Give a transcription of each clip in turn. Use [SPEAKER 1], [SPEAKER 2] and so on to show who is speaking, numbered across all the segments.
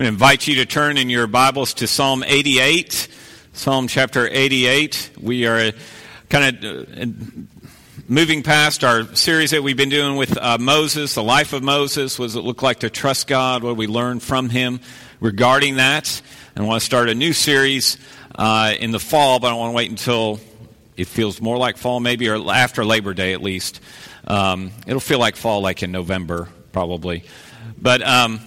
[SPEAKER 1] I invite you to turn in your Bibles to Psalm 88. Psalm chapter 88. We are kind of uh, moving past our series that we've been doing with uh, Moses, the life of Moses. What does it look like to trust God? What do we learn from him regarding that? And I want to start a new series uh, in the fall, but I want to wait until it feels more like fall, maybe, or after Labor Day at least. Um, it'll feel like fall, like in November, probably. But um,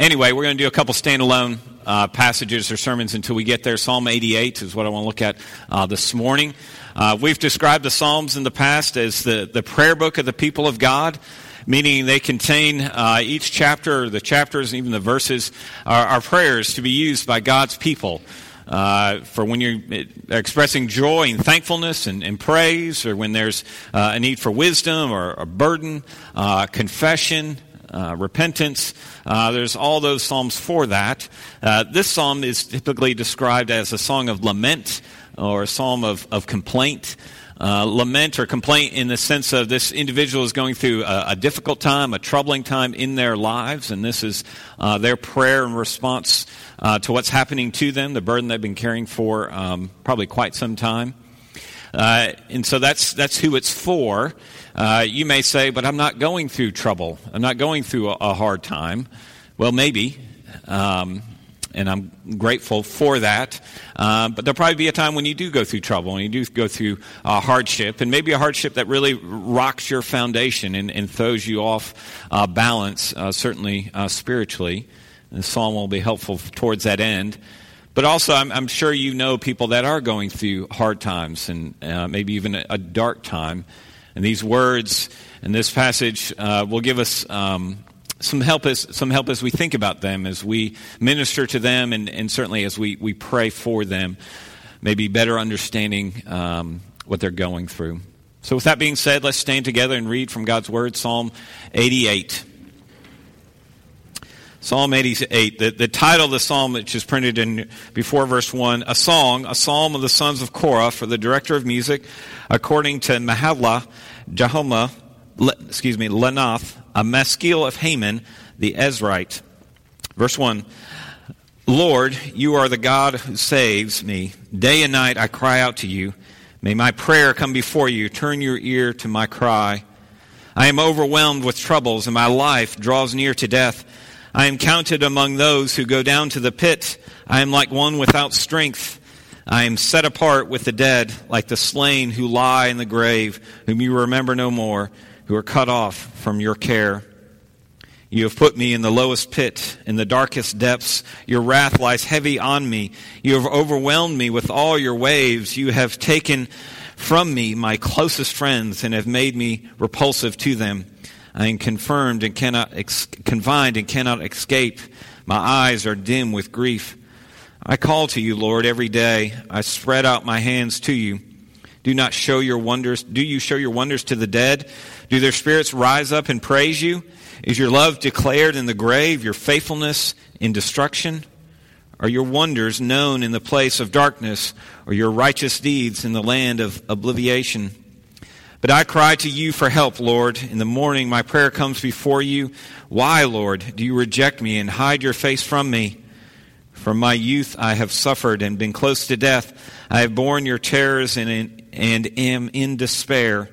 [SPEAKER 1] Anyway, we're going to do a couple standalone uh, passages or sermons until we get there. Psalm 88 is what I want to look at uh, this morning. Uh, we've described the Psalms in the past as the, the prayer book of the people of God, meaning they contain uh, each chapter, the chapters, and even the verses are, are prayers to be used by God's people. Uh, for when you're expressing joy and thankfulness and, and praise, or when there's uh, a need for wisdom or a burden, uh, confession, uh, repentance. Uh, there's all those psalms for that. Uh, this psalm is typically described as a song of lament or a psalm of, of complaint. Uh, lament or complaint in the sense of this individual is going through a, a difficult time, a troubling time in their lives, and this is uh, their prayer and response uh, to what's happening to them, the burden they've been carrying for um, probably quite some time. and so that's that's who it's for. Uh, you may say, but I'm not going through trouble. I'm not going through a, a hard time. Well, maybe. Um, and I'm grateful for that. Uh, but there'll probably be a time when you do go through trouble and you do go through a hardship, and maybe a hardship that really rocks your foundation and, and throws you off uh, balance, uh, certainly uh, spiritually. The psalm will be helpful towards that end. But also, I'm, I'm, sure you know people that are going through hard times and uh, maybe even a, a dark time. And these words and this passage uh, will give us um, some help as some help as we think about them, as we minister to them, and, and certainly as we, we pray for them, maybe better understanding um, what they're going through. So, with that being said, let's stand together and read from God's Word, Psalm 88. Psalm 88, the, the title of the psalm, which is printed in before verse 1, a song, a psalm of the sons of Korah for the director of music, according to Mahlah, Jahoma, excuse me, Lenath, a maskil of Heman, the Ezrite. Verse 1 Lord, you are the God who saves me. Day and night I cry out to you. May my prayer come before you. Turn your ear to my cry. I am overwhelmed with troubles, and my life draws near to death. I am counted among those who go down to the pit. I am like one without strength. I am set apart with the dead, like the slain who lie in the grave, whom you remember no more, who are cut off from your care. You have put me in the lowest pit, in the darkest depths. Your wrath lies heavy on me. You have overwhelmed me with all your waves. You have taken from me my closest friends and have made me repulsive to them. I am confirmed and cannot ex- confined and cannot escape. My eyes are dim with grief. I call to you, Lord, every day. I spread out my hands to you. Do not show your wonders. Do you show your wonders to the dead? Do their spirits rise up and praise you? Is your love declared in the grave, your faithfulness in destruction? Are your wonders known in the place of darkness, or your righteous deeds in the land of oblivion? But I cry to you for help, Lord. In the morning, my prayer comes before you. Why, Lord, do you reject me and hide your face from me? From my youth, I have suffered and been close to death. I have borne your terrors and, and am in despair.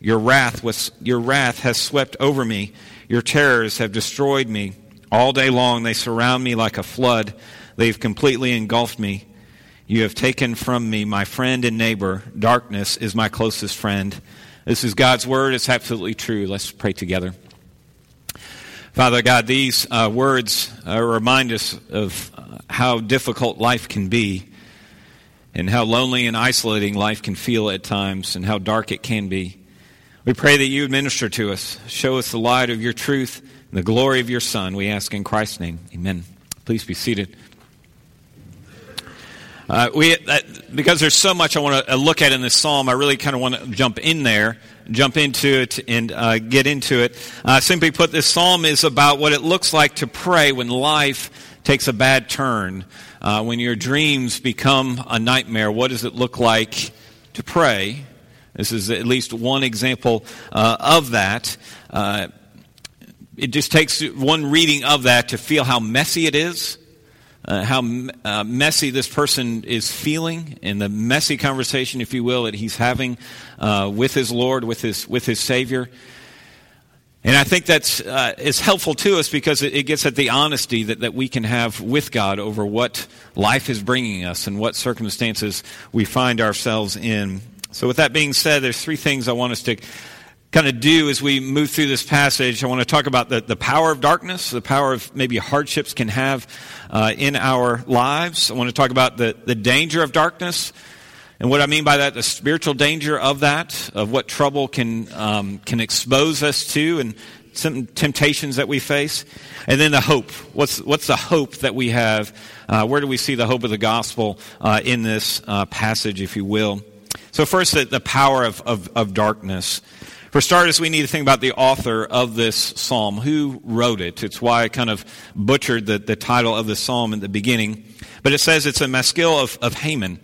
[SPEAKER 1] Your wrath, was, your wrath has swept over me. Your terrors have destroyed me. All day long, they surround me like a flood. They've completely engulfed me. You have taken from me my friend and neighbor. Darkness is my closest friend. This is God's word. It's absolutely true. Let's pray together. Father God, these uh, words uh, remind us of uh, how difficult life can be and how lonely and isolating life can feel at times and how dark it can be. We pray that you minister to us, show us the light of your truth and the glory of your Son. We ask in Christ's name. Amen. Please be seated. Uh, we, uh, because there's so much I want to uh, look at in this psalm, I really kind of want to jump in there, jump into it, and uh, get into it. Uh, simply put, this psalm is about what it looks like to pray when life takes a bad turn, uh, when your dreams become a nightmare. What does it look like to pray? This is at least one example of that. it just takes one reading of that to feel how messy it is uh, how uh, messy this person is feeling, and the messy conversation, if you will, that he's having uh, with his Lord, with his with his Savior. And I think that's uh, is helpful to us because it, it, gets at the honesty that, that we can have with God over what life is bringing us and what circumstances we find ourselves in. So, with that being said, there's three things I want us to kind of do as we move through this passage. I want to talk about the, the power of darkness, the power of maybe hardships can have uh, in our lives. I want to talk about the, the danger of darkness. And what I mean by that, the spiritual danger of that, of what trouble can, um, can expose us to and some temptations that we face. And then the hope. What's, what's the hope that we have? Uh, where do we see the hope of the gospel uh, in this uh, passage, if you will? So first, the, the power of, of, of darkness. For starters, we need to think about the author of this psalm. Who wrote it? It's why I kind of butchered the, the title of the psalm at the beginning. But it says it's a maskil of, of Heman,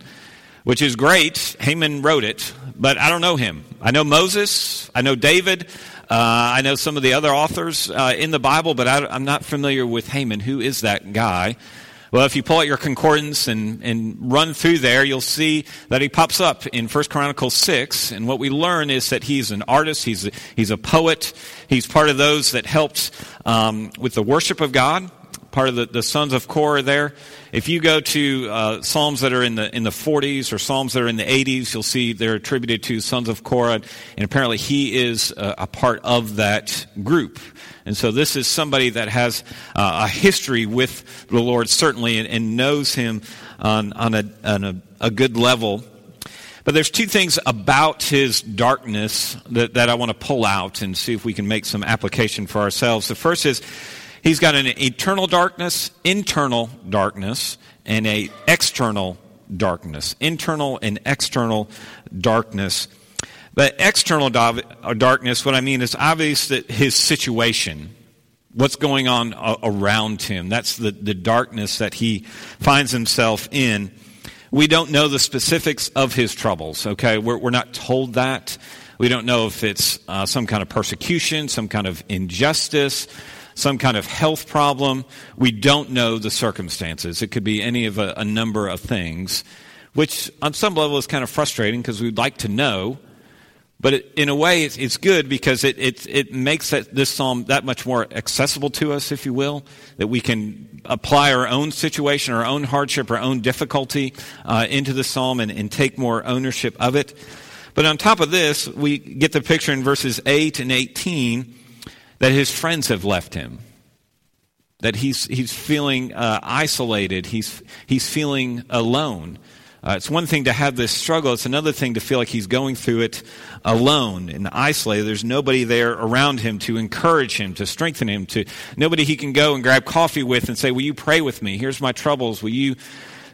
[SPEAKER 1] which is great. Heman wrote it, but I don't know him. I know Moses. I know David. Uh, I know some of the other authors uh, in the Bible, but I, I'm not familiar with Heman. Who is that guy? Well, if you pull out your concordance and, and run through there, you'll see that he pops up in 1 Chronicles 6. And what we learn is that he's an artist, he's a, he's a poet, he's part of those that helped um, with the worship of God, part of the, the sons of Korah there. If you go to uh, Psalms that are in the, in the 40s or Psalms that are in the 80s, you'll see they're attributed to sons of Korah. And apparently he is a, a part of that group. And so this is somebody that has uh, a history with the Lord, certainly, and, and knows him on, on, a, on a, a, good level. But there's two things about his darkness that, that I want to pull out and see if we can make some application for ourselves. The first is he's got an eternal darkness, internal darkness, and a external darkness. Internal and external darkness. But external uh, darkness, what I mean is obvious that his situation, what's going on around him, that's the, the darkness that he finds himself in. We don't know the specifics of his troubles, okay? We're, we're not told that. We don't know if it's uh, some kind of persecution, some kind of injustice, some kind of health problem. We don't know the circumstances. It could be any of a, a number of things, which on some level is kind of frustrating because we'd like to know. But it, in a way, it's, it's good because it, it, it makes that, this psalm that much more accessible to us, if you will, that we can apply our own situation, our own hardship, our own difficulty uh, into the psalm and, and take more ownership of it. But on top of this, we get the picture in verses 8 and 18 that his friends have left him. That he's, he's feeling uh, isolated. He's, he's feeling alone. Uh, it's one thing to have this struggle, it's another thing to feel like he's going through it alone and isolated. There's nobody there around him to encourage him, to strengthen him, to nobody he can go and grab coffee with and say, Will you pray with me? Here's my troubles. Will you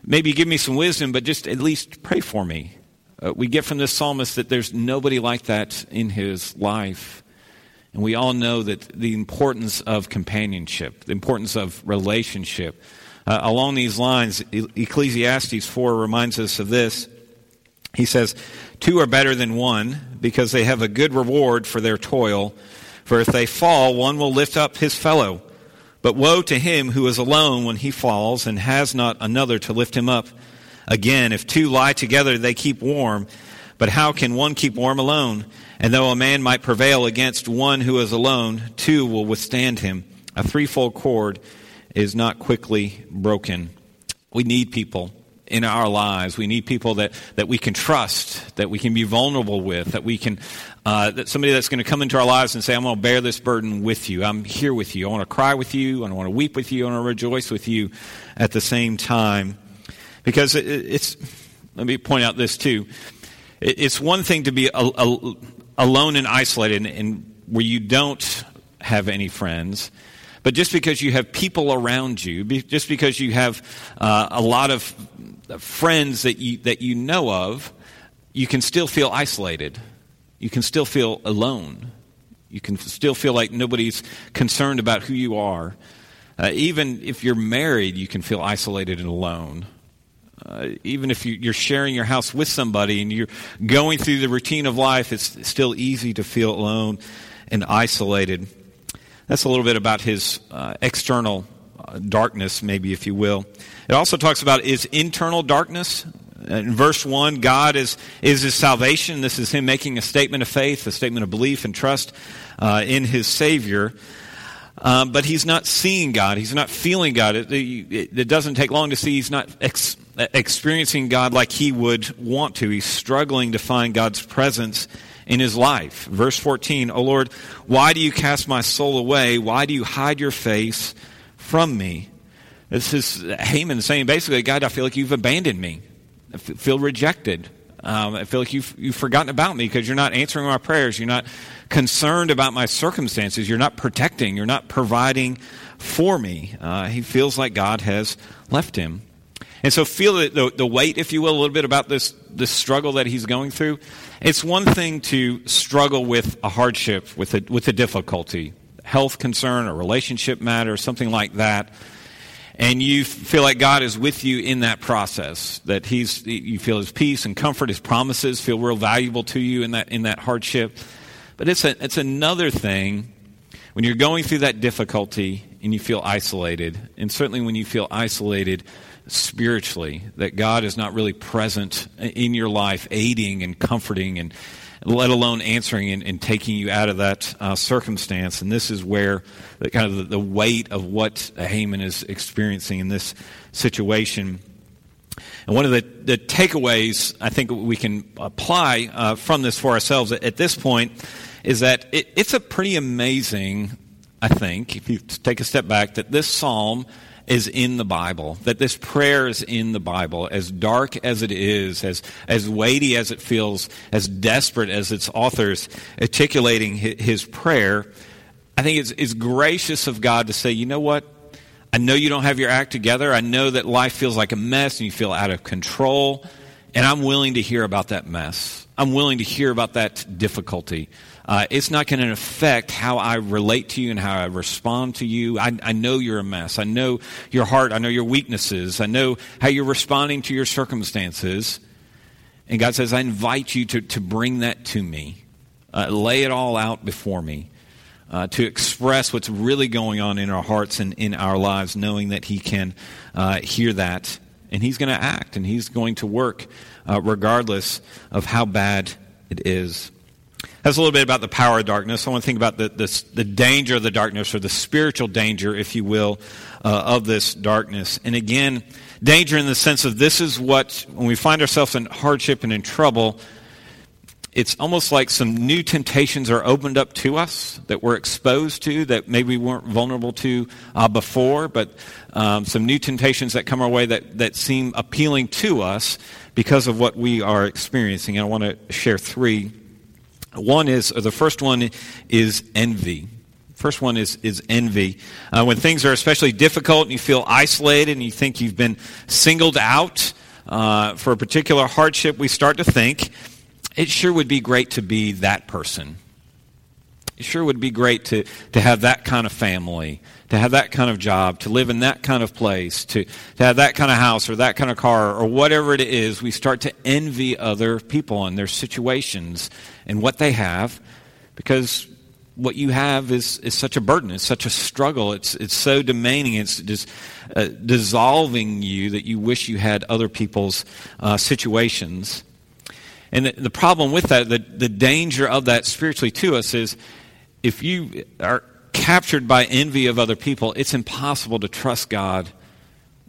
[SPEAKER 1] maybe give me some wisdom, but just at least pray for me? Uh, we get from this psalmist that there's nobody like that in his life. And we all know that the importance of companionship, the importance of relationship, uh, along these lines, Ecclesiastes 4 reminds us of this. He says, Two are better than one because they have a good reward for their toil. For if they fall, one will lift up his fellow. But woe to him who is alone when he falls and has not another to lift him up. Again, if two lie together, they keep warm. But how can one keep warm alone? And though a man might prevail against one who is alone, two will withstand him. A threefold cord is not quickly broken. We need people in our lives. We need people that, that we can trust, that we can be vulnerable with, that we can, uh, that somebody that's going to come into our lives and say, I'm going to bear this burden with you. I'm here with you. I want to cry with you. I want to weep with you. I want to rejoice with you at the same time. Because it, it's, let me point out this too. It, it's one thing to be alone and isolated and where you don't have any friends. But just because you have people around you, just because you have uh, a lot of friends that you, that you know of, you can still feel isolated. You can still feel alone. You can still feel like nobody's concerned about who you are. Uh, even if you're married, you can feel isolated and alone. Uh, even if you, are sharing your house with somebody and you're going through the routine of life, it's still easy to feel alone and isolated. That's a little bit about his uh, external darkness, maybe, if you will. It also talks about his internal darkness. In verse 1, God is, is his salvation. This is him making a statement of faith, a statement of belief and trust uh, in his Savior. Um, but he's not seeing God. He's not feeling God. It, it, it doesn't take long to see he's not ex- experiencing God like he would want to. He's struggling to find God's presence in his life. Verse 14, O Lord, why do you cast my soul away? Why do you hide your face from me? This is Heman saying basically, God, I feel like you've abandoned me. I feel rejected. Um, I feel like you've, you've forgotten about me because you're not answering my prayers. You're not concerned about my circumstances. You're not protecting. You're not providing for me. Uh, he feels like God has left him. And so feel the, the, weight, if you will, a little bit about this, this struggle that he's going through. It's one thing to struggle with a hardship, with a, with a difficulty, health concern, a relationship matter, something like that. And you feel like God is with you in that process, that he's, you feel his peace and comfort, his promises feel real valuable to you in that, in that hardship. But it's, a, it's another thing when you're going through that difficulty and you feel isolated, and certainly when you feel isolated spiritually, that God is not really present in your life, aiding and comforting and let alone answering and, and taking you out of that uh, circumstance. And this is where the, kind of the, the weight of what Heman is experiencing in this situation. And one of the, the takeaways I think we can apply uh, from this for ourselves at, at this point is that it, it's a pretty amazing, I think, if you take a step back, that this psalm is in the Bible, that this prayer is in the Bible, as dark as it is, as, as weighty as it feels, as desperate as its authors articulating his, prayer. I think it's, it's gracious of God to say, you know what? I know you don't have your act together. I know that life feels like a mess and you feel out of control. And I'm willing to hear about that mess. I'm willing to hear about that difficulty uh, it's not going to affect how I relate to you and how I respond to you. I, I know you're a mess. I know your heart. I know your weaknesses. I know how you're responding to your circumstances. And God says, I invite you to, to bring that to me. Uh, lay it all out before me. Uh, to express what's really going on in our hearts and in our lives, knowing that He can uh, hear that and He's going to act and He's going to work uh, regardless of how bad it is. That's a little bit about the power of darkness. I want to think about the, the, the danger of the darkness, or the spiritual danger, if you will, uh, of this darkness. And again, danger in the sense of this is what, when we find ourselves in hardship and in trouble, it's almost like some new temptations are opened up to us that we're exposed to that maybe we weren't vulnerable to uh, before, but um, some new temptations that come our way that, that seem appealing to us because of what we are experiencing. And I want to share three one is, the first one is envy. First one is, is envy. Uh, when things are especially difficult and you feel isolated and you think you've been singled out uh, for a particular hardship, we start to think it sure would be great to be that person. It sure would be great to, to have that kind of family, to have that kind of job, to live in that kind of place, to, to have that kind of house or that kind of car or whatever it is. We start to envy other people and their situations and what they have because what you have is, is such a burden. It's such a struggle. It's, it's so demanding. It's just uh, dissolving you that you wish you had other people's uh, situations. And the, the, problem with that, the, the danger of that spiritually to us is if you are captured by envy of other people, it's impossible to trust God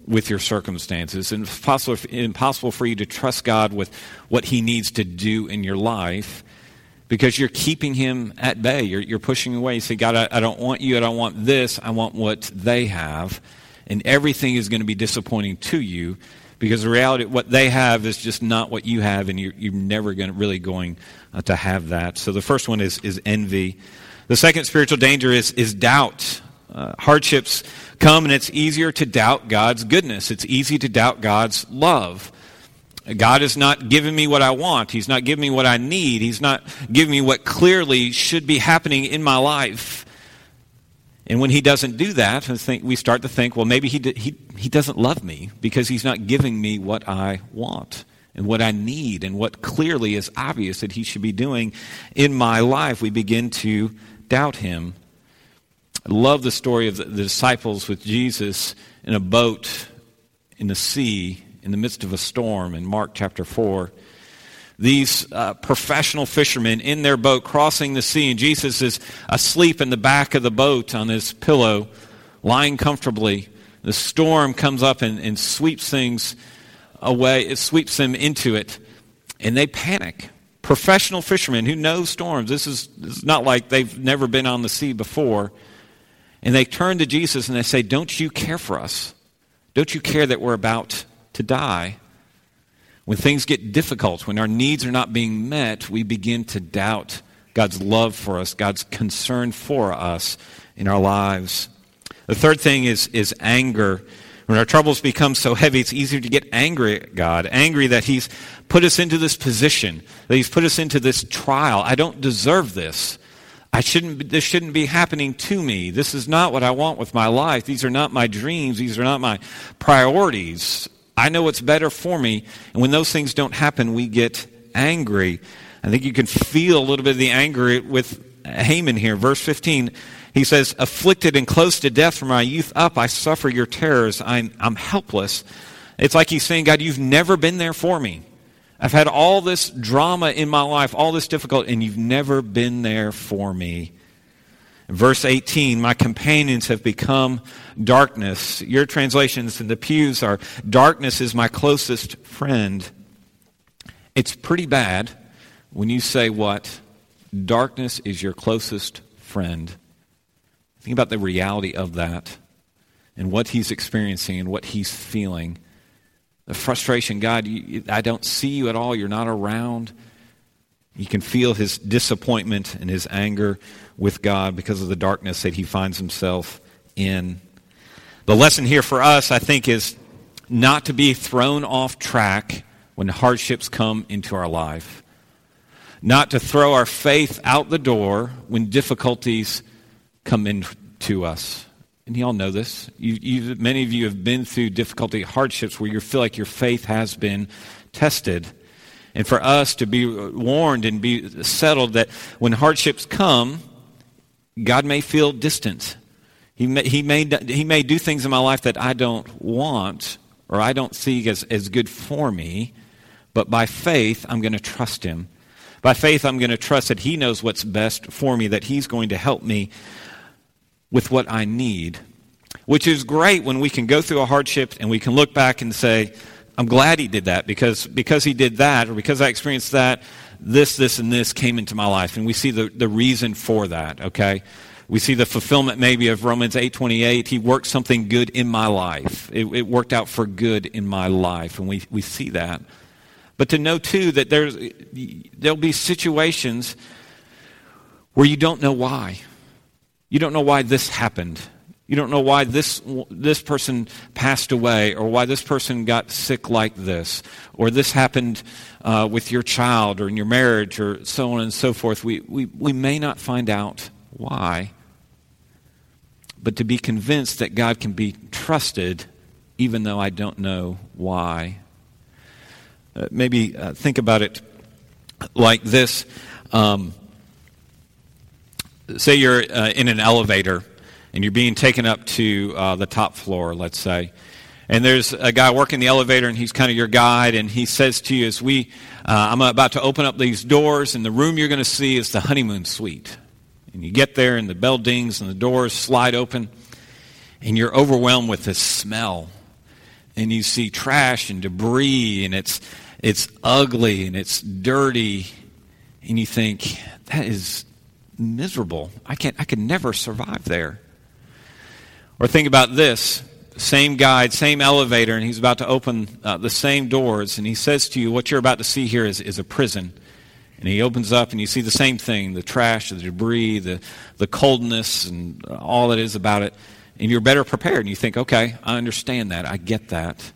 [SPEAKER 1] with your circumstances. And it's possible, impossible for you to trust God with what He needs to do in your life because you're keeping Him at bay. You're, you're pushing away. You say, God, I, I don't want you. I don't want this. I want what they have. And everything is going to be disappointing to you because the reality, what they have is just not what you have, and you're, you're never going really going uh, to have that. So the first one is, is envy. The second spiritual danger is, is doubt. Uh, hardships come, and it's easier to doubt God's goodness. It's easy to doubt God's love. God is not giving me what I want. He's not giving me what I need. He's not giving me what clearly should be happening in my life. And when he doesn't do that, we start to think, well, maybe he, he, he doesn't love me because he's not giving me what I want and what I need and what clearly is obvious that he should be doing in my life. We begin to doubt him. I love the story of the, the disciples with Jesus in a boat in the sea in the midst of a storm in Mark chapter 4 these uh, professional fishermen in their boat crossing the sea, and Jesus is asleep in the back of the boat on his pillow, lying comfortably. The storm comes up and, and sweeps things away, it sweeps them into it, and they panic. Professional fishermen who know storms. This is, this is not like they've never been on the sea before. And they turn to Jesus and they say, Don't you care for us? Don't you care that we're about to die? When things get difficult, when our needs are not being met, we begin to doubt God's love for us, God's concern for us in our lives. The third thing is, is anger. When our troubles become so heavy, it's easier to get angry at God, angry that He's put us into this position, that He's put us into this trial. I don't deserve this. I shouldn't, this shouldn't be happening to me. This is not what I want with my life. These are not my dreams. These are not my priorities. I know what's better for me. And when those things don't happen, we get angry. I think you can feel a little bit of the anger with Heman here. Verse 15, he says, Afflicted and close to death from my youth up, I suffer your terrors. I'm, I'm helpless. It's like he's saying, God, you've never been there for me. I've had all this drama in my life, all this difficulty, and you've never been there for me. Verse 18, my companions have become darkness. Your translations in the pews are darkness is my closest friend. It's pretty bad when you say what? Darkness is your closest friend. Think about the reality of that and what he's experiencing and what he's feeling. The frustration, God, you, I don't see you at all. You're not around. You can feel his disappointment and his anger with God because of the darkness that he finds himself in. The lesson here for us, I think, is not to be thrown off track when hardships come into our life, not to throw our faith out the door when difficulties come into us. And you all know this. You, many of you have been through difficulty, hardships where you feel like your faith has been tested. And for us to be warned and be settled that when hardships come, God may feel distant. He may, he, may, he may do things in my life that I don't want or I don't see as, as good for me, but by faith, I'm going to trust Him. By faith, I'm going to trust that He knows what's best for me, that He's going to help me with what I need. Which is great when we can go through a hardship and we can look back and say, I'm glad He did that because, because He did that or because I experienced that, this, this, and this came into my life. And we see the, the reason for that, okay? We see the fulfillment maybe of Romans 8.28. He worked something good in my life. It, it worked out for good in my life. And we, we see that. But to know, too, that there's, there'll be situations where you don't know why. You don't know why this happened. You don't know why this, this person passed away or why this person got sick like this or this happened uh, with your child or in your marriage or so on and so forth. We, we, we may not find out why, but to be convinced that God can be trusted even though I don't know why. Uh, maybe uh, think about it like this. Um, say you're uh, in an elevator and you're being taken up to uh, the top floor, let's say. And there's a guy working the elevator, and he's kind of your guide, and he says to you, as we, uh, I'm about to open up these doors, and the room you're going to see is the honeymoon suite. And you get there, and the bell dings, and the doors slide open, and you're overwhelmed with this smell. And you see trash and debris, and it's, it's ugly, and it's dirty, and you think, that is miserable. I, can't, I could never survive there. Or think about this same guide, same elevator, and he's about to open uh, the same doors, and he says to you, What you're about to see here is, is a prison. And he opens up, and you see the same thing the trash, the debris, the, the coldness, and all that is about it. And you're better prepared, and you think, Okay, I understand that. I get that.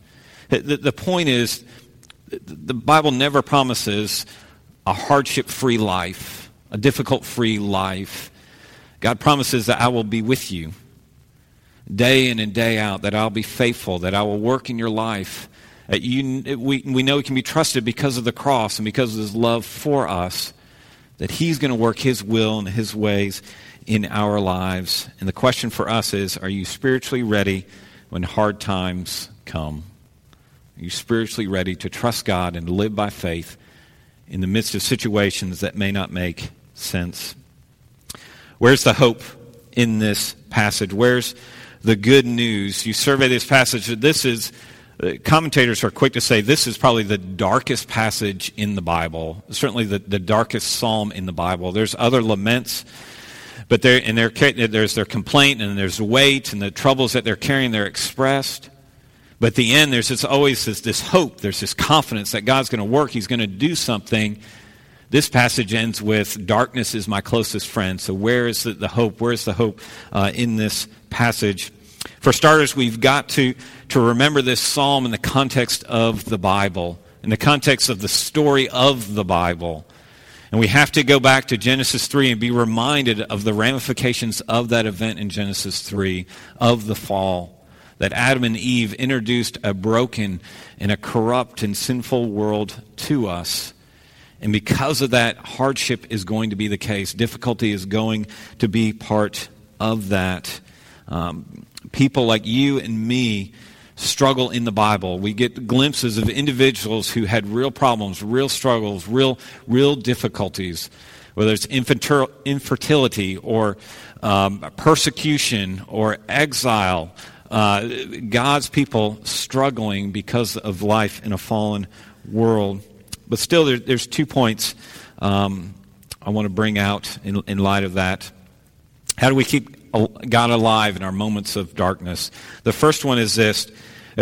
[SPEAKER 1] The, the point is, the Bible never promises a hardship free life, a difficult free life. God promises that I will be with you day in and day out, that I'll be faithful, that I will work in your life. That you, we, we know he can be trusted because of the cross and because of his love for us, that he's going to work his will and his ways in our lives. And the question for us is are you spiritually ready when hard times come? Are you spiritually ready to trust God and live by faith in the midst of situations that may not make sense? Where's the hope in this passage? Where's the good news? You survey this passage. This is, uh, commentators are quick to say, this is probably the darkest passage in the Bible, certainly the, the darkest psalm in the Bible. There's other laments but there, and there's their complaint and there's weight and the troubles that they're carrying, they're expressed. But at the end, there's this, always this, this hope, there's this confidence that God's going to work, He's going to do something. This passage ends with, Darkness is my closest friend. So, where is the, the hope? Where is the hope uh, in this passage? For starters, we've got to, to remember this psalm in the context of the Bible, in the context of the story of the Bible. And we have to go back to Genesis 3 and be reminded of the ramifications of that event in Genesis 3, of the fall. That Adam and Eve introduced a broken and a corrupt and sinful world to us. And because of that, hardship is going to be the case. Difficulty is going to be part of that. Um, people like you and me struggle in the Bible. We get glimpses of individuals who had real problems, real struggles, real, real difficulties, whether it's infertility or um, persecution or exile. Uh, God's people struggling because of life in a fallen world. But still, there, there's two points um, I want to bring out in, in light of that. How do we keep God alive in our moments of darkness? The first one is this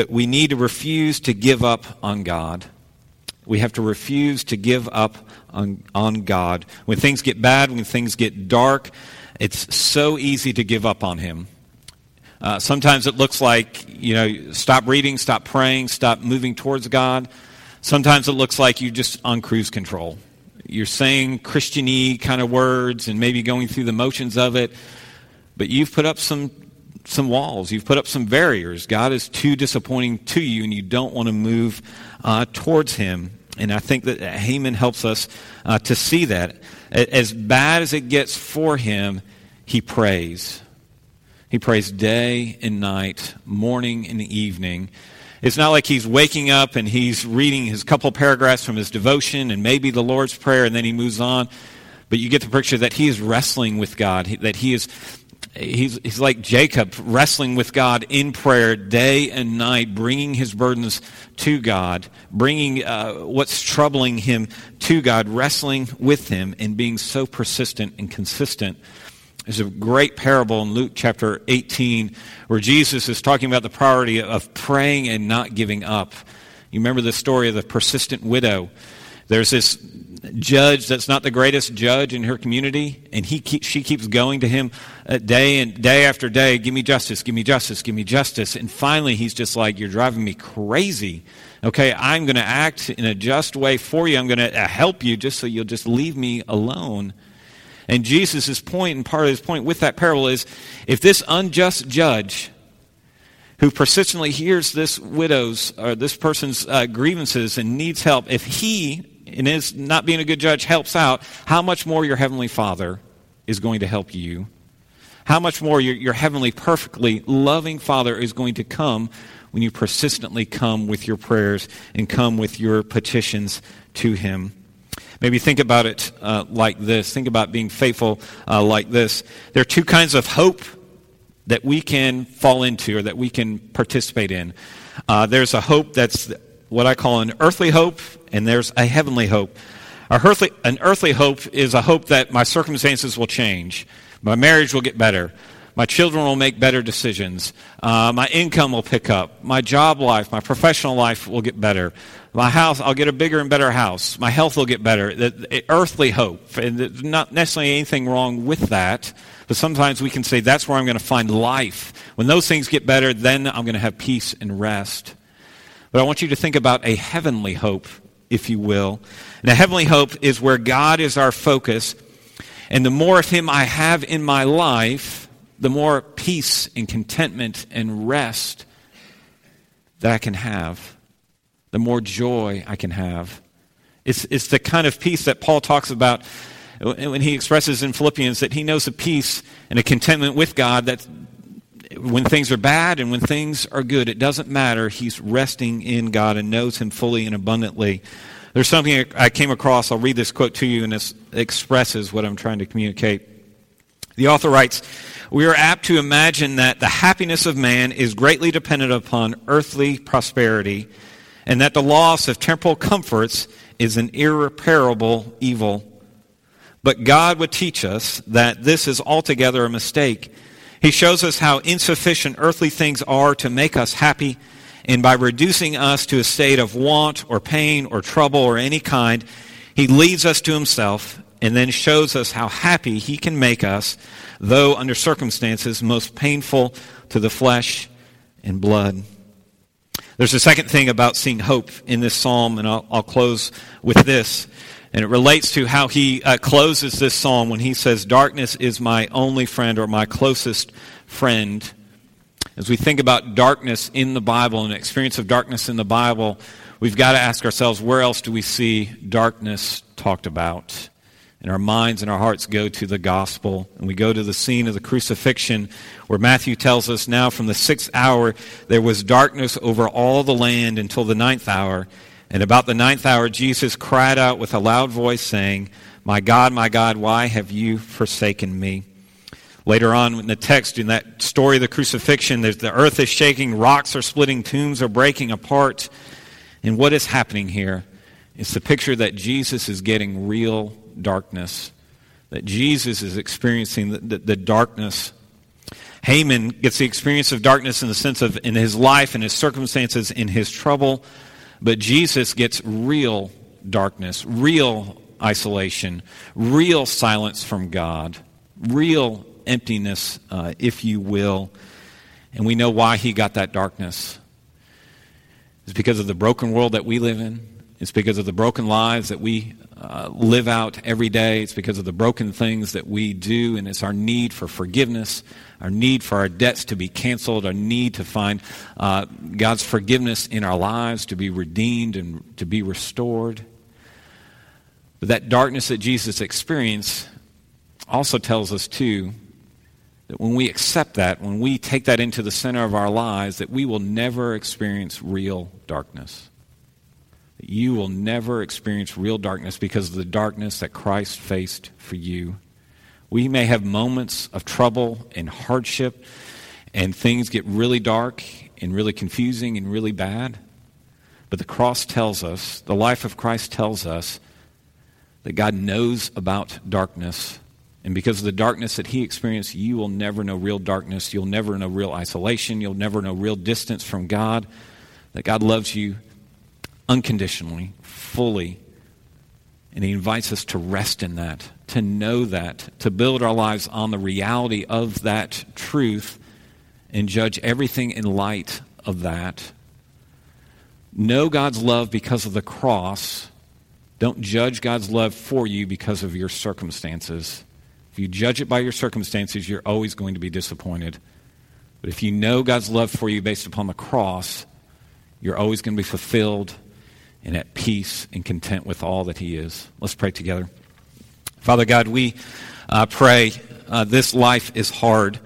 [SPEAKER 1] we need to refuse to give up on God. We have to refuse to give up on, on God. When things get bad, when things get dark, it's so easy to give up on Him. Uh, sometimes it looks like, you know, stop reading, stop praying, stop moving towards God. Sometimes it looks like you're just on cruise control. You're saying Christiany kind of words and maybe going through the motions of it, but you've put up some some walls. You've put up some barriers. God is too disappointing to you, and you don't want to move uh, towards Him. And I think that Heman helps us uh, to see that. As bad as it gets for him, he prays. He prays day and night, morning and evening. It's not like he's waking up and he's reading his couple paragraphs from his devotion and maybe the Lord's Prayer and then he moves on. But you get the picture that he is wrestling with God, that he is he's, he's like Jacob, wrestling with God in prayer day and night, bringing his burdens to God, bringing uh, what's troubling him to God, wrestling with him, and being so persistent and consistent. There's a great parable in Luke chapter 18 where Jesus is talking about the priority of praying and not giving up. You remember the story of the persistent widow. There's this judge that's not the greatest judge in her community, and he keep, she keeps going to him uh, day and day after day, give me justice, give me justice, give me justice. And finally, he's just like, you're driving me crazy. Okay, I'm going to act in a just way for you. I'm going to uh, help you just so you'll just leave me alone. And Jesus' point, and part of his point with that parable is if this unjust judge who persistently hears this widow's or this person's uh, grievances and needs help, if he and is not being a good judge helps out, how much more your heavenly Father is going to help you? How much more your, your heavenly, perfectly loving Father is going to come when you persistently come with your prayers and come with your petitions to Him? Maybe think about it uh, like this. Think about being faithful uh, like this. There are two kinds of hope that we can fall into or that we can participate in. Uh, there's a hope that's what I call an earthly hope, and there's a heavenly hope. Earthly, an earthly hope is a hope that my circumstances will change, my marriage will get better, my children will make better decisions, uh, my income will pick up, my job life, my professional life will get better, my house, I'll get a bigger and better house, my health will get better. The, the earthly hope, and there's not necessarily anything wrong with that, but sometimes we can say that's where I'm going to find life. When those things get better, then I'm going to have peace and rest. But I want you to think about a heavenly hope, if you will. And a heavenly hope is where God is our focus. And the more of Him I have in my life, the more peace and contentment and rest that I can have, the more joy I can have. It's, it's the kind of peace that Paul talks about when he expresses in Philippians that he knows a peace and a contentment with God that when things are bad and when things are good, it doesn't matter. He's resting in God and knows him fully and abundantly. There's something I came across. I'll read this quote to you, and it expresses what I'm trying to communicate. The author writes, We are apt to imagine that the happiness of man is greatly dependent upon earthly prosperity, and that the loss of temporal comforts is an irreparable evil. But God would teach us that this is altogether a mistake. He shows us how insufficient earthly things are to make us happy and by reducing us to a state of want or pain or trouble or any kind, he leads us to himself and then shows us how happy he can make us, though under circumstances most painful to the flesh and blood. There's a second thing about seeing hope in this psalm, and I'll, I'll close with this. And it relates to how he uh, closes this psalm when he says, Darkness is my only friend or my closest friend. As we think about darkness in the Bible and the experience of darkness in the Bible, we've got to ask ourselves where else do we see darkness talked about? And our minds and our hearts go to the gospel. And we go to the scene of the crucifixion where Matthew tells us now from the sixth hour there was darkness over all the land until the ninth hour. And about the ninth hour, Jesus cried out with a loud voice, saying, My God, my God, why have you forsaken me? Later on in the text, in that story of the crucifixion, the earth is shaking, rocks are splitting, tombs are breaking apart. And what is happening here? It's the picture that Jesus is getting real darkness, that Jesus is experiencing the, the, the darkness. Heman gets the experience of darkness in the sense of in his life, in his circumstances, in his trouble. But Jesus gets real darkness, real isolation, real silence from God, real emptiness, uh, if you will. And we know why he got that darkness. It's because of the broken world that we live in. It's because of the broken lives that we uh, live out every day. It's because of the broken things that we do. And it's our need for forgiveness, our need for our debts to be canceled, our need to find uh, God's forgiveness in our lives, to be redeemed and to be restored. But that darkness that Jesus experienced also tells us, too, that when we accept that, when we take that into the center of our lives, that we will never experience real darkness. You will never experience real darkness because of the darkness that Christ faced for you. We may have moments of trouble and hardship, and things get really dark and really confusing and really bad. But the cross tells us, the life of Christ tells us, that God knows about darkness and because of the darkness that he experienced, you will never know real darkness. You'll never know real isolation. You'll never know real distance from God. That God loves you unconditionally, fully. And he invites us to rest in that, to know that, to build our lives on the reality of that truth and judge everything in light of that. Know God's love because of the cross. Don't judge God's love for you because of your circumstances. If you judge it by your circumstances, you're always going to be disappointed. But if you know God's love for you based upon the cross, you're always going to be fulfilled and at peace and content with all that He is. Let's pray together. Father God, we uh, pray uh, this life is hard.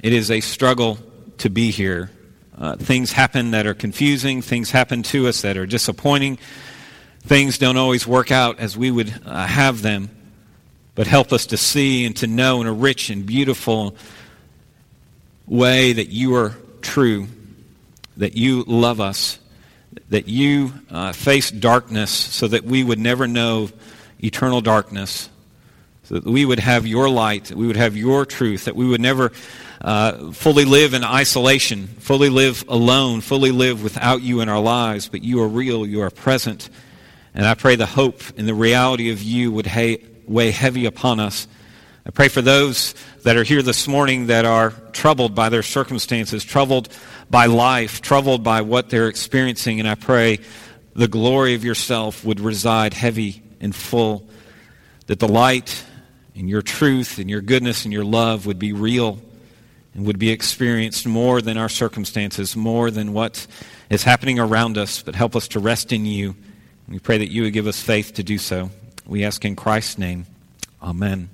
[SPEAKER 1] It is a struggle to be here. Uh, things happen that are confusing, things happen to us that are disappointing. Things don't always work out as we would uh, have them but help us to see and to know in a rich and beautiful way that you are true, that you love us, that you uh, face darkness so that we would never know eternal darkness, so that we would have your light, that we would have your truth, that we would never uh, fully live in isolation, fully live alone, fully live without you in our lives, but you are real, you are present. And I pray the hope and the reality of you would ha- weigh heavy upon us. I pray for those that are here this morning that are troubled by their circumstances, troubled by life, troubled by what they're experiencing, and I pray the glory of yourself would reside heavy and full, that the light and your truth and your goodness and your love would be real and would be experienced more than our circumstances, more than what is happening around us, but help us to rest in you. We pray that you would give us faith to do so. We ask in Christ's name. Amen.